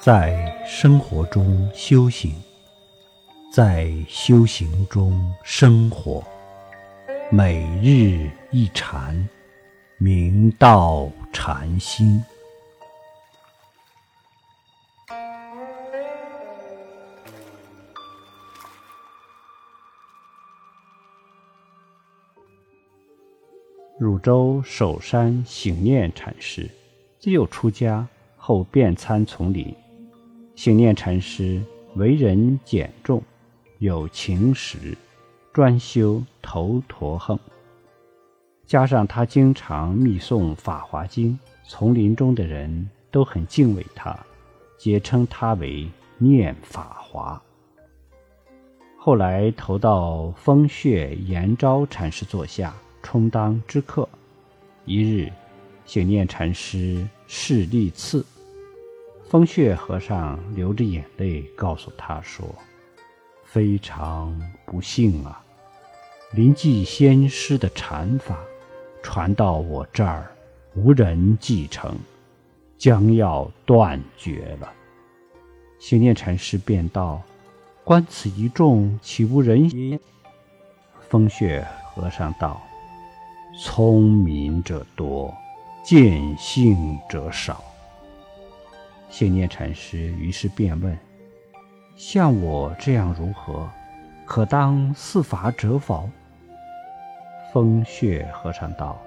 在生活中修行，在修行中生活，每日一禅，明道禅心。汝州首山醒念禅师，自幼出家，后遍参丛林。醒念禅师为人简重，有情识，专修头陀横。加上他经常密诵《法华经》，丛林中的人都很敬畏他，皆称他为念法华。后来投到风穴延昭禅师座下。充当知客。一日，醒念禅师视历次，风穴和尚流着眼泪告诉他说：“非常不幸啊，临济先师的禅法传到我这儿，无人继承，将要断绝了。”醒念禅师便道：“观此一众，岂无人也？”风穴和尚道。聪明者多，见性者少。信念禅师于是便问：“像我这样如何？可当四法者否？”风穴和尚道：“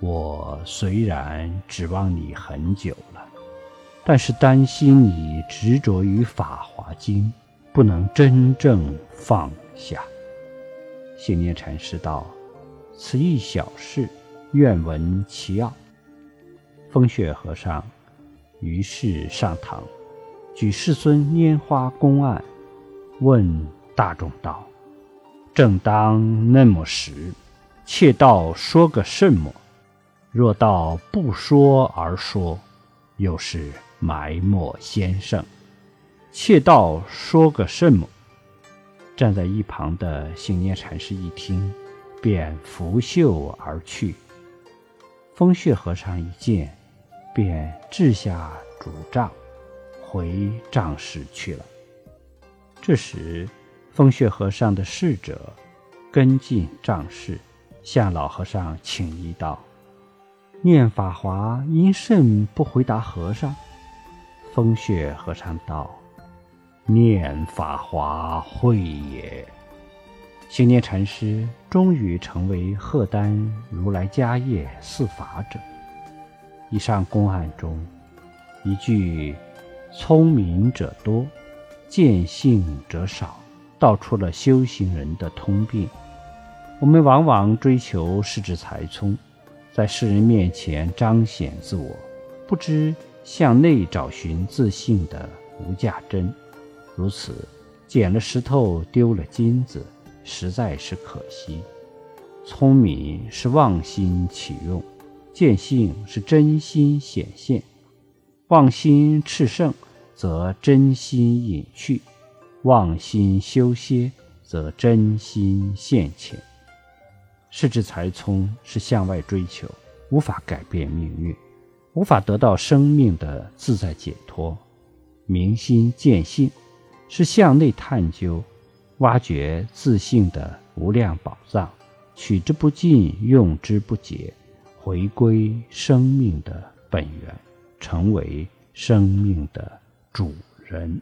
我虽然指望你很久了，但是担心你执着于《法华经》，不能真正放下。”信念禅师道。此一小事，愿闻其要。风雪和尚于是上堂，举世尊拈花公案，问大众道：“正当那么时，切道说个甚么？若道不说而说，又是埋没先生。切道说个甚么？”站在一旁的醒念禅师一听。便拂袖而去。风穴和尚一见，便掷下竹杖，回帐室去了。这时，风穴和尚的侍者跟进帐室，向老和尚请医道：“念法华因甚不回答和尚？”风穴和尚道：“念法华会也。”行念禅师终于成为赫丹如来家业四法者。以上公案中，一句“聪明者多，见性者少”，道出了修行人的通病。我们往往追求世智才聪，在世人面前彰显自我，不知向内找寻自信的无价真。如此，捡了石头丢了金子。实在是可惜。聪明是妄心起用，见性是真心显现。妄心炽盛，则真心隐去；妄心修歇，则真心现前。世智才聪是向外追求，无法改变命运，无法得到生命的自在解脱。明心见性是向内探究。挖掘自信的无量宝藏，取之不尽，用之不竭，回归生命的本源，成为生命的主人。